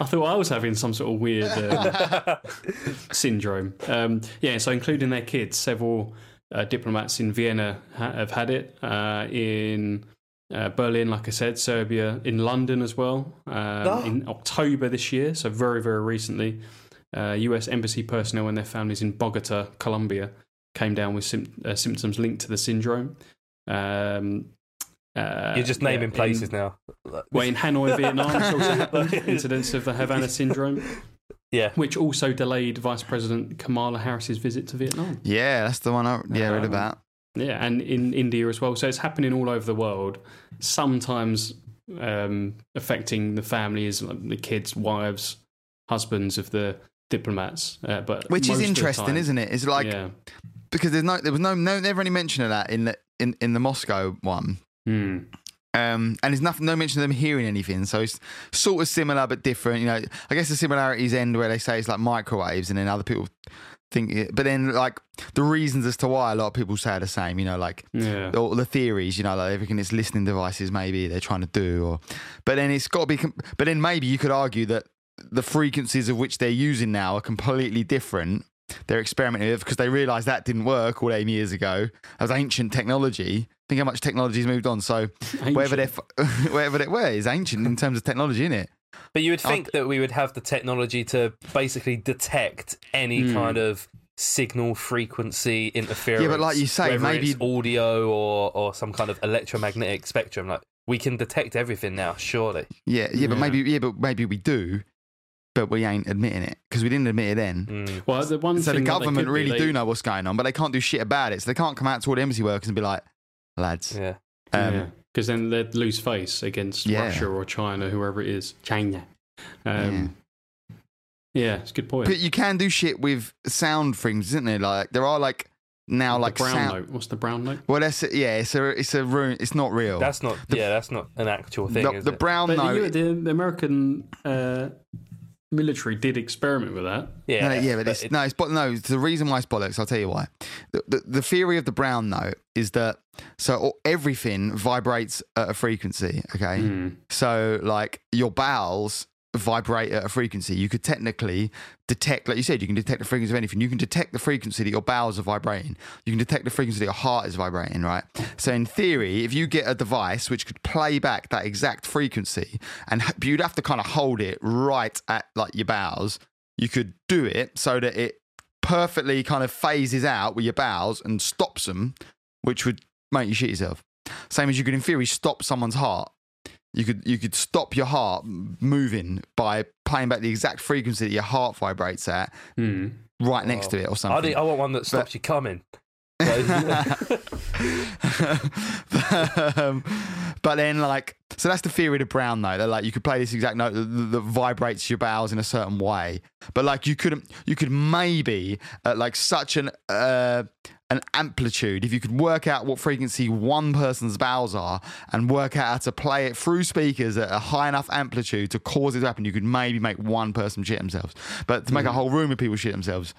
I thought I was having some sort of weird um, syndrome. Um, yeah, so including their kids, several uh, diplomats in Vienna ha- have had it. Uh, in uh, Berlin, like I said, Serbia, in London as well, um, Oh. in October this year, so very, very recently. Uh, US embassy personnel and their families in Bogota, Colombia, came down with sym- uh, symptoms linked to the syndrome. Um, uh, You're just yeah, naming in- places now. well, in Hanoi, Vietnam, it's also happened, incidents of the Havana syndrome, Yeah. which also delayed Vice President Kamala Harris's visit to Vietnam. Yeah, that's the one. I yeah, read Um, about. Yeah, and in India as well. So it's happening all over the world. Sometimes um, affecting the families, the kids, wives, husbands of the diplomats. Uh, but Which is interesting, time- isn't it? It's like yeah. because there's no there was no no never any mention of that in the in, in the Moscow one. Hmm. Um, and there's nothing, no mention of them hearing anything. So it's sort of similar but different. You know, I guess the similarities end where they say it's like microwaves, and then other people think it. But then, like the reasons as to why a lot of people say are the same. You know, like Yeah. all the theories. You know, like everything it's listening devices maybe they're trying to do. Or, but then it's got to be. But then maybe you could argue that the frequencies of which they're using now are completely different. They're experimenting with because they realised that didn't work all them years ago. That was ancient technology. Think how much technology's moved on. So whatever they're, f- whatever they were is ancient in terms of technology, isn't it? But you would I'll- think that we would have the technology to basically detect any Hmm. kind of signal frequency interference. Yeah, but like you say, maybe- it's audio or or some kind of electromagnetic spectrum. Like we can detect everything now, surely. Yeah, yeah, but maybe, yeah, but maybe we do, but we ain't admitting it because we didn't admit it then. Mm. Well, the one So the thing that government could really they- do know what's going on, but they can't do shit about it. So they can't come out to all the embassy workers and be like, lads, Yeah. um, because then they'd lose face against Yeah. Russia or China, whoever it is. China. Um, yeah. it's a good point. But you can do shit with sound things, isn't there? Like there are like now the like brown sound. note. What's the brown note? Well, that's yeah. It's a it's a room. It's not real. That's not. yeah, that's not an actual thing. the, is the it? brown But note. the, the American uh, military did experiment with that. yeah, no, yeah, but, it's, it- no, it's bo- no. It's the reason why it's bollocks. I'll tell you why. The, the, the theory of the brown note is that so everything vibrates at a frequency. Okay, Hmm. so like your bowels vibrate at a frequency. You could technically detect, like you said, you can detect the frequency of anything. You can detect the frequency that your bowels are vibrating. You can detect the frequency that your heart is vibrating, right? So in theory, if you get a device which could play back that exact frequency, and you'd have to kind of hold it right at like your bowels, you could do it so that it perfectly kind of phases out with your bowels and stops them, which would make you shit yourself. Same as you could, in theory, stop someone's heart. You could you could stop your heart moving by playing back the exact frequency that your heart vibrates at Hmm. right next to it or I, something. I want one that stops you coming. um, but then, like, so that's the theory of brown note. That like you could play this exact note that, that vibrates your bowels in a certain way, but like you couldn't. You could maybe at like such an uh, an amplitude if you could work out what frequency one person's bowels are and work out how to play it through speakers at a high enough amplitude to cause it to happen. You could maybe make one person shit themselves, but to make a whole room of people shit themselves.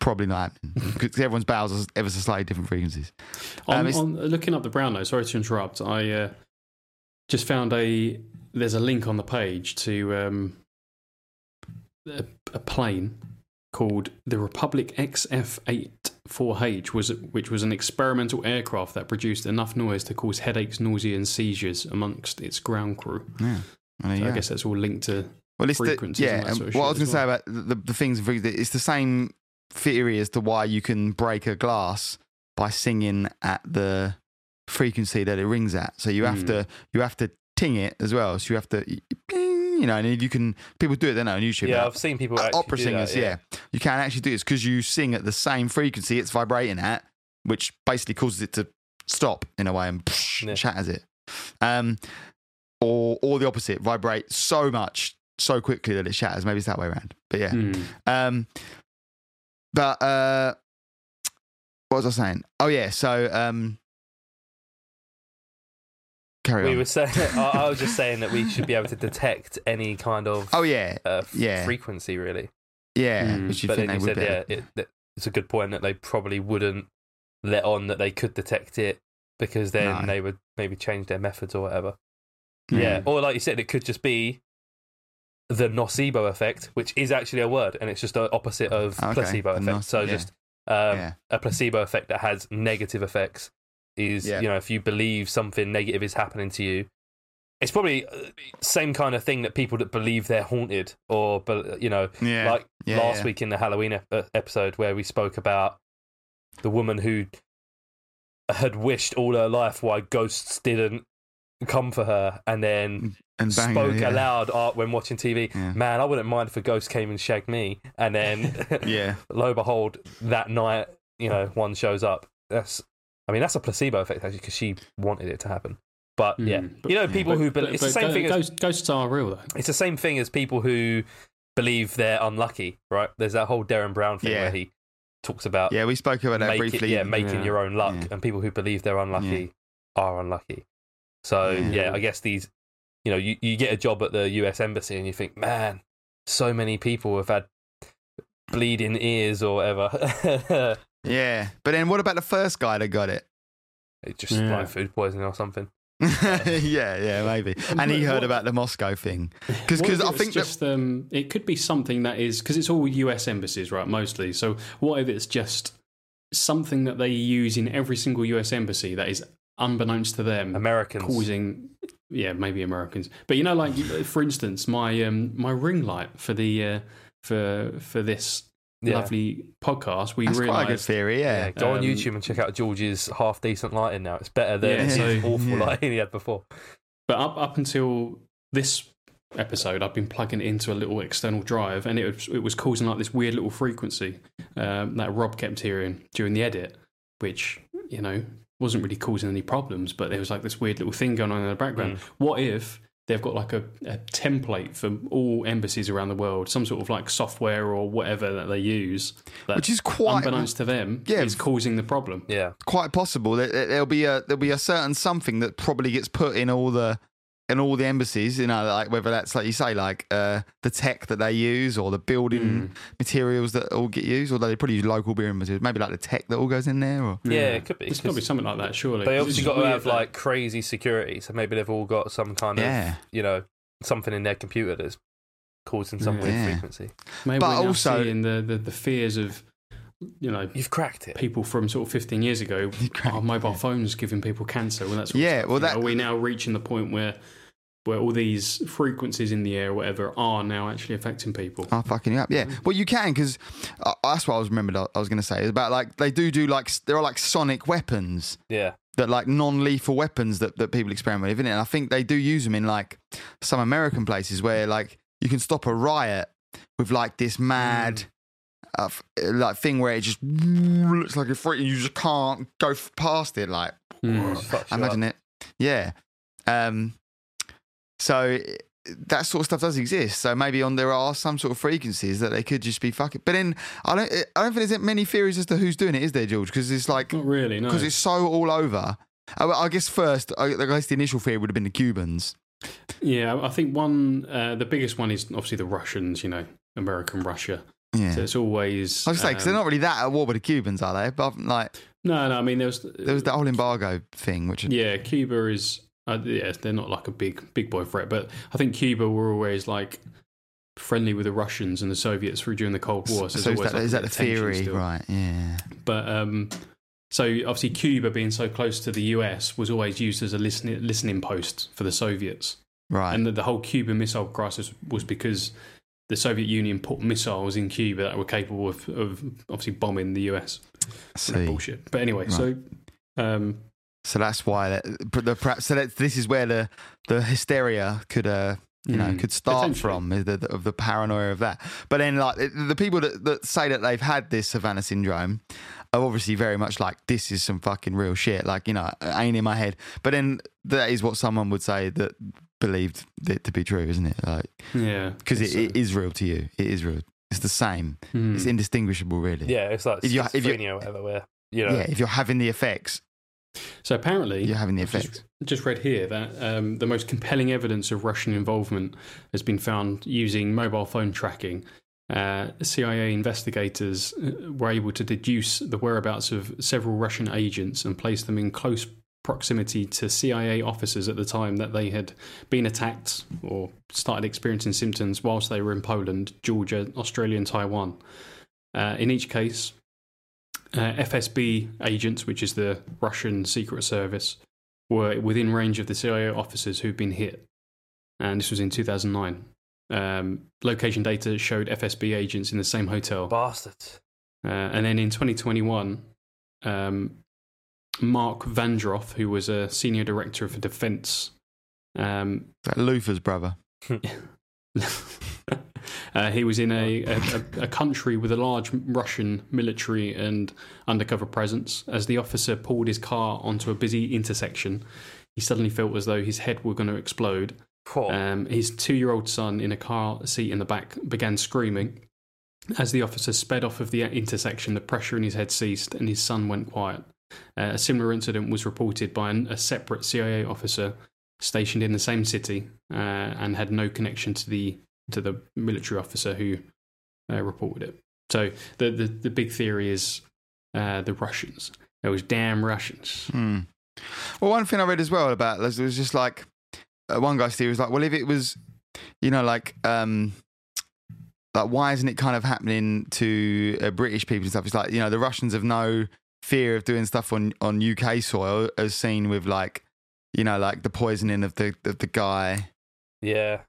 Probably not happening because everyone's bowels are ever so slightly different frequencies. On, Um, it's- on looking up the brown note, sorry to interrupt. I uh, just found a there's a link on the page to um, a, a plane called the Republic XF84H, was which was an experimental aircraft that produced enough noise to cause headaches, nausea, and seizures amongst its ground crew. Yeah. Well, So you I guess that's all linked to. well, it's the, frequencies yeah. and sort of what I was going to say about the, the things, it's the same theory as to why you can break a glass by singing at the frequency that it rings at. So you have Hmm. to you have to ting it as well. So you have to, you know, and you can people do it. They know on YouTube. yeah, now. I've seen people Uh, actually opera do that, singers, yeah. You can actually do this because you sing at the same frequency it's vibrating at, which basically causes it to stop in a way and Yeah. shatters it. Um, or or the opposite, vibrate so much so quickly that it shatters. Maybe it's that way around. But yeah. Hmm. Um, but uh, what was I saying? Oh yeah, so um, carry We on. were saying. I, I was just saying that we should be able to detect any kind of oh yeah, uh, f- yeah. frequency, really. yeah. Mm. Which you but think then they you would said, be? yeah, it, that it's a good point that they probably wouldn't let on that they could detect it because then No. they would maybe change their methods or whatever. Yeah. Yeah. Or like you said, it could just be the nocebo effect, which is actually a word, and it's just the opposite of Okay, placebo effect. noc- so yeah. just um, Yeah. a placebo effect that has negative effects is Yeah. you know if you believe something negative is happening to you. It's probably uh, same kind of thing that people that believe they're haunted, or you know, Yeah. like Yeah, last week in the Halloween ep- uh, episode where we spoke about the woman who had wished all her life why ghosts didn't come for her, and then and her, spoke yeah. aloud uh, when watching TV. Yeah. Man, I wouldn't mind if a ghost came and shagged me, and then Yeah. lo and behold, that night, you know, one shows up. That's I mean, that's a placebo effect actually because she wanted it to happen. But yeah, Mm, but- you know, people But- who believe it's the same go- thing. As, Ghosts, ghosts are real though. it's the same thing as people who believe they're unlucky, right? There's that whole Derren Brown thing Yeah. where he talks about Yeah, we spoke about that briefly. it, yeah, making Yeah. your own luck, Yeah. and people who believe they're unlucky are unlucky. So Yeah. yeah. I guess these, you know, you, you get a job at the U.S. embassy, and you think, man, so many people have had bleeding ears or whatever. Yeah, but then what about the first guy that got it? It just Yeah. like food poisoning or something. yeah, yeah, maybe. And he heard what- about the Moscow thing because What if I it's think that just um, it could be something that is because it's all U.S. embassies, right? Mostly. So what if it's just something that they use in every single U.S. embassy that is unbeknownst to them, Americans. causing yeah maybe Americans, but you know, like for instance, my um, my ring light for the uh, for for this Yeah. lovely podcast, we that's quite a good theory. Yeah, Yeah, go on Um, YouTube and check out George's half decent lighting now. It's better than Yeah, his so- awful Yeah. lighting he had before. But up up until this episode, I've been plugging it into a little external drive, and it was, it was causing like this weird little frequency um, that Rob kept hearing during the edit, which you know wasn't really causing any problems, but there was like this weird little thing going on in the background. What if they've got like a, a template for all embassies around the world, some sort of like software or whatever that they use, that which is quite unbeknownst to them, Yeah. is causing the problem. Yeah, quite possible that that there'll be a there'll be a certain something that probably gets put in all the in all the embassies. You know, like whether that's like you say, like uh, the tech that they use or the building Mm. materials that all get used. Although they probably use local beer materials, maybe like the tech that all goes in there. Or Yeah, it could be, It's got to be something like that, surely. they 'Cause it's obviously just got to weird have that- like crazy security. So maybe they've all got some kind Yeah. of, you know, something in their computer that's causing some weird frequency. Maybe But we're also- seeing the, the, the fears of, you know, You've cracked it. people from sort of 15 years ago. Our mobile it. phones giving people cancer. Well, that's sort Yeah, well, you know. that- are we now reaching the point where where all these frequencies in the air, or whatever, are now actually affecting people? Are fucking you up. Yeah. Well, you can because uh, that's what I was remembered. I was going to say is about like they do do like s- there are like sonic weapons Yeah, that like non-lethal weapons that, that people experiment with, isn't it? And I think they do use them in like some American places where like you can stop a riot with like this mad. Uh, like thing where it just looks like a freak and you just can't go f- past it like. Just fucks you imagine it. Yeah. Um so that sort of stuff does exist. So maybe on there are some sort of frequencies that they could just be fucking but then i don't i don't think there's many theories as to who's doing it is there george? Because it's like Not really, no. because it's so all over. I, I guess first I, I guess the initial theory would have been the cubans. Yeah, I think one, uh, the biggest one is obviously the Russians, you know, American Russia. Yeah So it's always. I was say because they're um, not really that at war with the Cubans, are they? But like No, no, I mean, there was. there was that whole embargo thing, which Yeah, Cuba is. Uh, yeah, they're not like a big big boy threat, but I think Cuba were always like friendly with the Russians and the Soviets through during the Cold War. So, so is that, like, is that the bit of tension theory, still. right? Yeah, But um, so obviously Cuba being so close to the US was always used as a listening listening post for the Soviets, right. and the, the whole Cuban Missile Crisis was because the Soviet Union put missiles in Cuba that were capable of, of obviously bombing the US. See. bullshit. But anyway, so um, So that's why that, the perhaps so that this is where the the hysteria could uh you know mm, could start from the, the- of the paranoia of that. But then like the, the people that, that say that they've had this Havana syndrome are obviously very much like this is some fucking real shit. Like you know ain't in my head. But then that is what someone would say that believed it to be true, isn't it? Like yeah, because it, it's, uh, it is real to you. It is real. It's the same. mm. It's indistinguishable, really. Yeah, it's like If you're- if you're- schizophrenia or whatever. Where you know, Yeah, if you're having the effects, So apparently, you're having the I've just- effects. just read here that um, the most compelling evidence of Russian involvement has been found using mobile phone tracking. Uh, CIA investigators uh, were able to deduce the whereabouts of several Russian agents and place them in close proximity to CIA officers at the time that they had been attacked or started experiencing symptoms whilst they were in Poland, Georgia, Australia, and Taiwan. Uh, in each case, uh, FSB agents, which is the Russian Secret Service, were within range of the CIA officers who'd been hit. And this was in 2009. Um, location data showed FSB agents in the same hotel. bastards. Uh, and then in 2021, um, Mark Vandroff, who was a senior director for defense, um, Like Luther's brother. Uh, he was in a, a, a country with a large Russian military and undercover presence. As the officer pulled his car onto a busy intersection, he suddenly felt as though his head were going to explode. Poor. Um, his two year old son in a car seat in the back began screaming. As the officer sped off of the intersection, the pressure in his head ceased and his son went quiet. Uh, a similar incident was reported by an, a separate CIA officer stationed in the same city uh, and had no connection to the to the military officer who uh, reported it. So the, the the big theory is uh, the Russians. Those damn Russians. Hmm. Well, one thing I read as well about this was just like uh, one guy's theory was like, well, if it was, you know, like, um, like why isn't it kind of happening to uh, British people and stuff? It's like you know the Russians have no fear of doing stuff on on UK soil, as seen with like, you know, like the poisoning of the of the guy. yeah.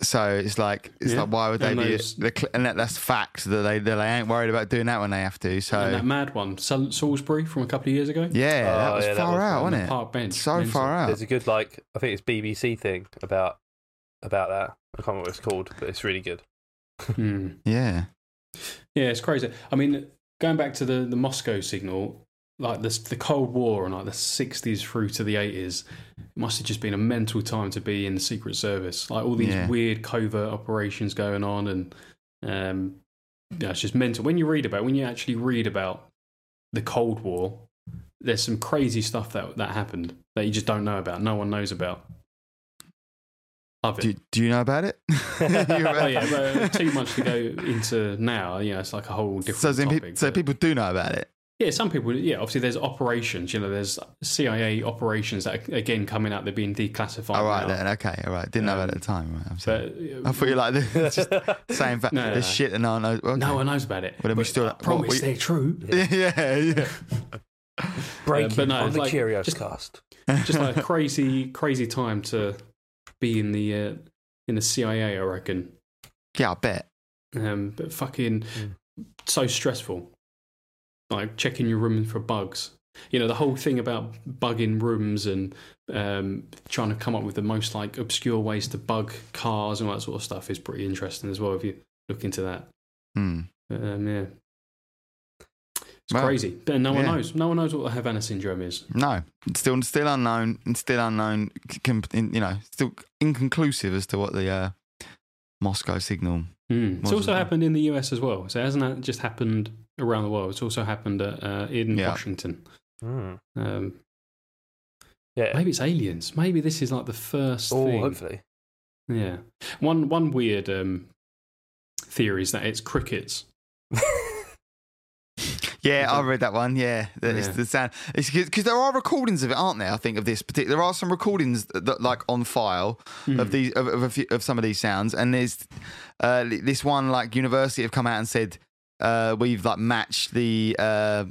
So it's like it's Yeah. like why would they And be? those- the And that, that's fact that they that they ain't worried about doing that when they have to. and So that mad one, Sal- Salisbury from a couple of years ago. yeah, that Oh, was yeah, that far was out, wasn't it? park bench. So Mental. far out. There's a good like I think it's BBC thing about about that. I can't remember what it's called, but it's really good. Hmm. Yeah. Yeah, it's crazy. I mean, going back to the, the Moscow signal, like this, the Cold War and like the 60s through to the 80s, must have just been a mental time to be in the Secret Service. Like all these Yeah. weird covert operations going on, and um, yeah, it's just mental. When you read about, when you actually read about the Cold War, there's some crazy stuff that that happened that you just don't know about. No one knows about. Love it. Do, do you know about it? You oh yeah, but too much to go into now. You know, it's like a whole different so, topic. peop- so people do know about it. yeah, some people. Yeah, obviously there's operations. You know, there's CIA operations that are, again coming out. They're being declassified. All right now. then. Okay. All right. Didn't know about it Um, at the time. Right, I'm sorry. But I thought you like this. Just saying fact. No, no, There's no. shit that no one knows. Okay. no one knows about it. Well, then we But still- I what promise we- they're true. yeah. Yeah. Breaking but no, on the like- Curious just- cast. Just like a crazy, crazy time to be in the uh, in the CIA. I reckon. Yeah, I bet. Um, but fucking Mm. so stressful. Like checking your room for bugs. You know, the whole thing about bugging rooms and um, trying to come up with the most like obscure ways to bug cars and all that sort of stuff is pretty interesting as well if you look into that. Hmm. But, um, yeah. It's Well, crazy. But no one yeah. knows. No one knows what the Havana syndrome is. No, it's still still unknown. and Still unknown. c- com- in- You know, still inconclusive as to what the uh, Moscow signal. Mm. It's also it? happened in the US as well. So it hasn't just happened around the world. It's also happened at, uh, in Yeah. Washington. Mm. Um, Yeah. Maybe it's aliens. Maybe this is like the first Oh, thing. hopefully. Yeah. One one weird um, theory is that it's crickets. Yeah, I read that one. Yeah, that it's Yeah. the sound. It's because there are recordings of it, aren't there? I think of this particular. There are some recordings that, that like on file Hmm. of these of, of, a few, of some of these sounds, and there's uh, this one like university have come out and said uh, we've like matched the. Uh,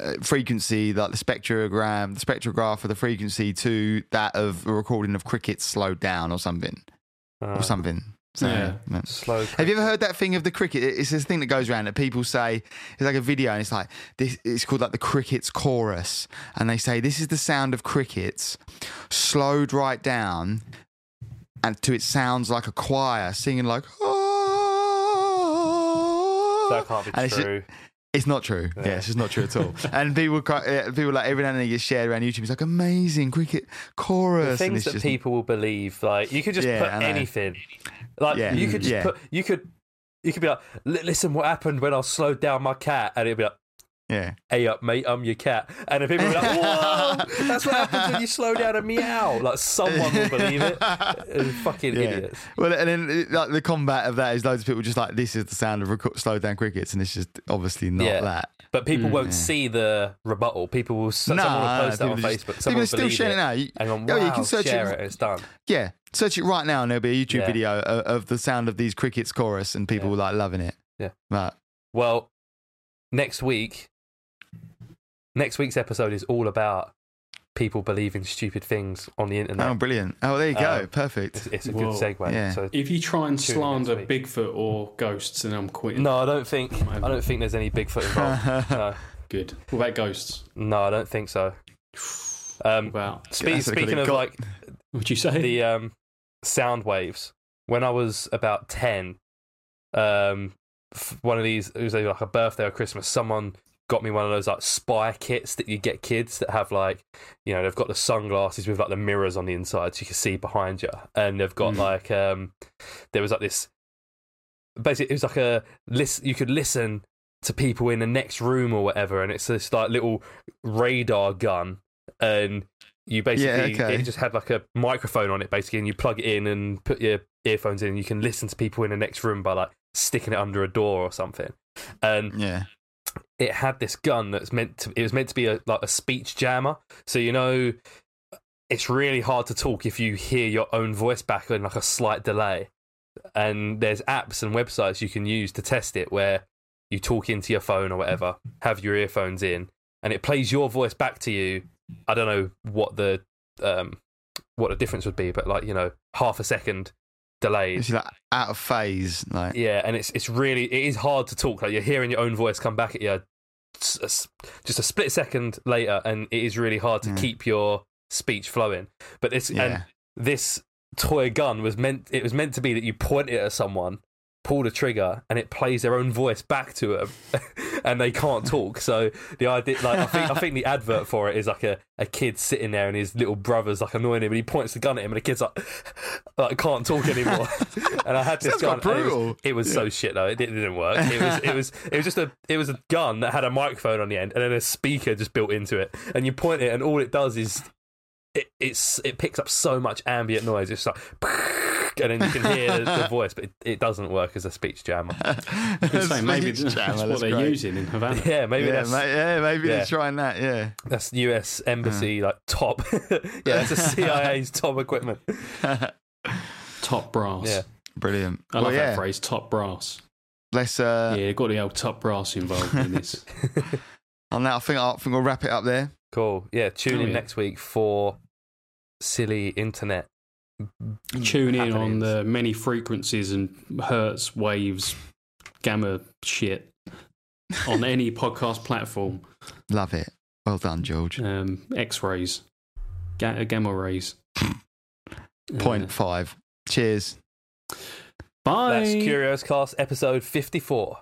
uh, frequency, like the spectrogram, the spectrograph of the frequency to that of a recording of crickets slowed down or something, Uh, or something. So, Yeah. yeah. Slow. Have you ever heard that thing of the cricket? It's this thing that goes around that people say it's like a video, and it's like this. It's called like the crickets chorus, and they say this is the sound of crickets slowed right down, and to it sounds like a choir singing like. "Ah." That can't be And true. It's not true. Yeah. It's just not true at all. and people, cry- uh, people like every now and then it gets shared around YouTube. It's like amazing cricket chorus. the things it's that just, people will believe, like you could just Yeah, put anything. Like Yeah. you could just put, you could, you could be like, listen, what happened when I slowed down my cat, and it'd be like, yeah, hey up, mate, I'm your cat, and then people be like, whoa, that's what happens when you slow down a meow. Like someone will believe it. Fucking Yeah. idiots. Well, and then like the combat of that is loads of people just like this is the sound of reco- slowed down crickets, and it's just obviously not Yeah. that. But people Mm. won't Yeah. see the rebuttal. People will. s- No, someone will post that on people just- Facebook. People Someone are will still sharing it it. now. You- And on, wow, you can search it. share it. It's done. Yeah, search it right now, and there'll be a YouTube Yeah. video of, of the sound of these crickets chorus, and people like loving it. Yeah. But Well, next week, next week's episode is all about people believing stupid things on the internet. oh, brilliant! Oh, there you go. Um, Perfect. It's, it's a Whoa. good segue. Yeah. So, If you try and slander. Bigfoot or ghosts, then I'm quitting. no, I don't think. I don't think there's any Bigfoot involved. no, Good. What about ghosts? no, I don't think so. Um, About spe- That's what they speaking of got. like would you say? the um, sound waves, when I was about ten, um, f- one of these. It was either like a birthday or Christmas. Someone got me one of those like spy kits that you get kids that have like, you know, they've got the sunglasses with like the mirrors on the inside so you can see behind you, and they've got Mm. like, um, there was like this. Basically, it was like a list. You could listen to people in the next room or whatever, and it's this like little radar gun, and you basically okay. it just had like a microphone on it basically, and you plug it in and put your earphones in, and you can listen to people in the next room by like sticking it under a door or something. And Yeah. It had this gun that's meant to it was meant to be a like a speech jammer. So you know it's really hard to talk if you hear your own voice back in like a slight delay. And there's apps and websites you can use to test it where you talk into your phone or whatever, have your earphones in, and it plays your voice back to you. I don't know what the um what the difference would be, but like, you know, half a second delayed. It's like out of phase. Like Yeah, and it's it's really it is hard to talk. Like you're hearing your own voice come back at you just a split second later, and it is really hard to Yeah. keep your speech flowing. But this Yeah. and this toy gun was meant it was meant to be that you point it at someone, pull the trigger, and it plays their own voice back to them, and they can't talk. So the idea, like I think I think the advert for it is like a, a kid sitting there and his little brother's like annoying him, and he points the gun at him, and the kid's like like can't talk anymore. and I had this Sounds gun. it was- it was so shit though. It, didn't- it didn't work. It was it was it was just a it was a gun that had a microphone on the end and then a speaker just built into it. And you point it, and all it does is it it's it picks up so much ambient noise. It's like. And then you can hear the, the voice, but it, it doesn't work as a speech jammer. I was gonna say, maybe Speech that's jammer, what they're great. using in Havana. Yeah, maybe yeah, that's ma- yeah, maybe yeah. they're trying that. Yeah. that's US embassy uh-huh. like top. yeah, that's the CIA's top equipment. Top brass. Yeah. Brilliant. I love well, that phrase, top brass. Let's. Uh, yeah, got the old top brass involved in this. On that, I think I think we'll wrap it up there. Cool. Yeah, tune Oh, in yeah. next week for silly internet. Tune in on the many frequencies and hertz, waves, gamma shit on any podcast platform. Love it. Well done, George. Um, X rays, ga- gamma rays. 0.5. Cheers. Bye. That's Curious Cast episode 54.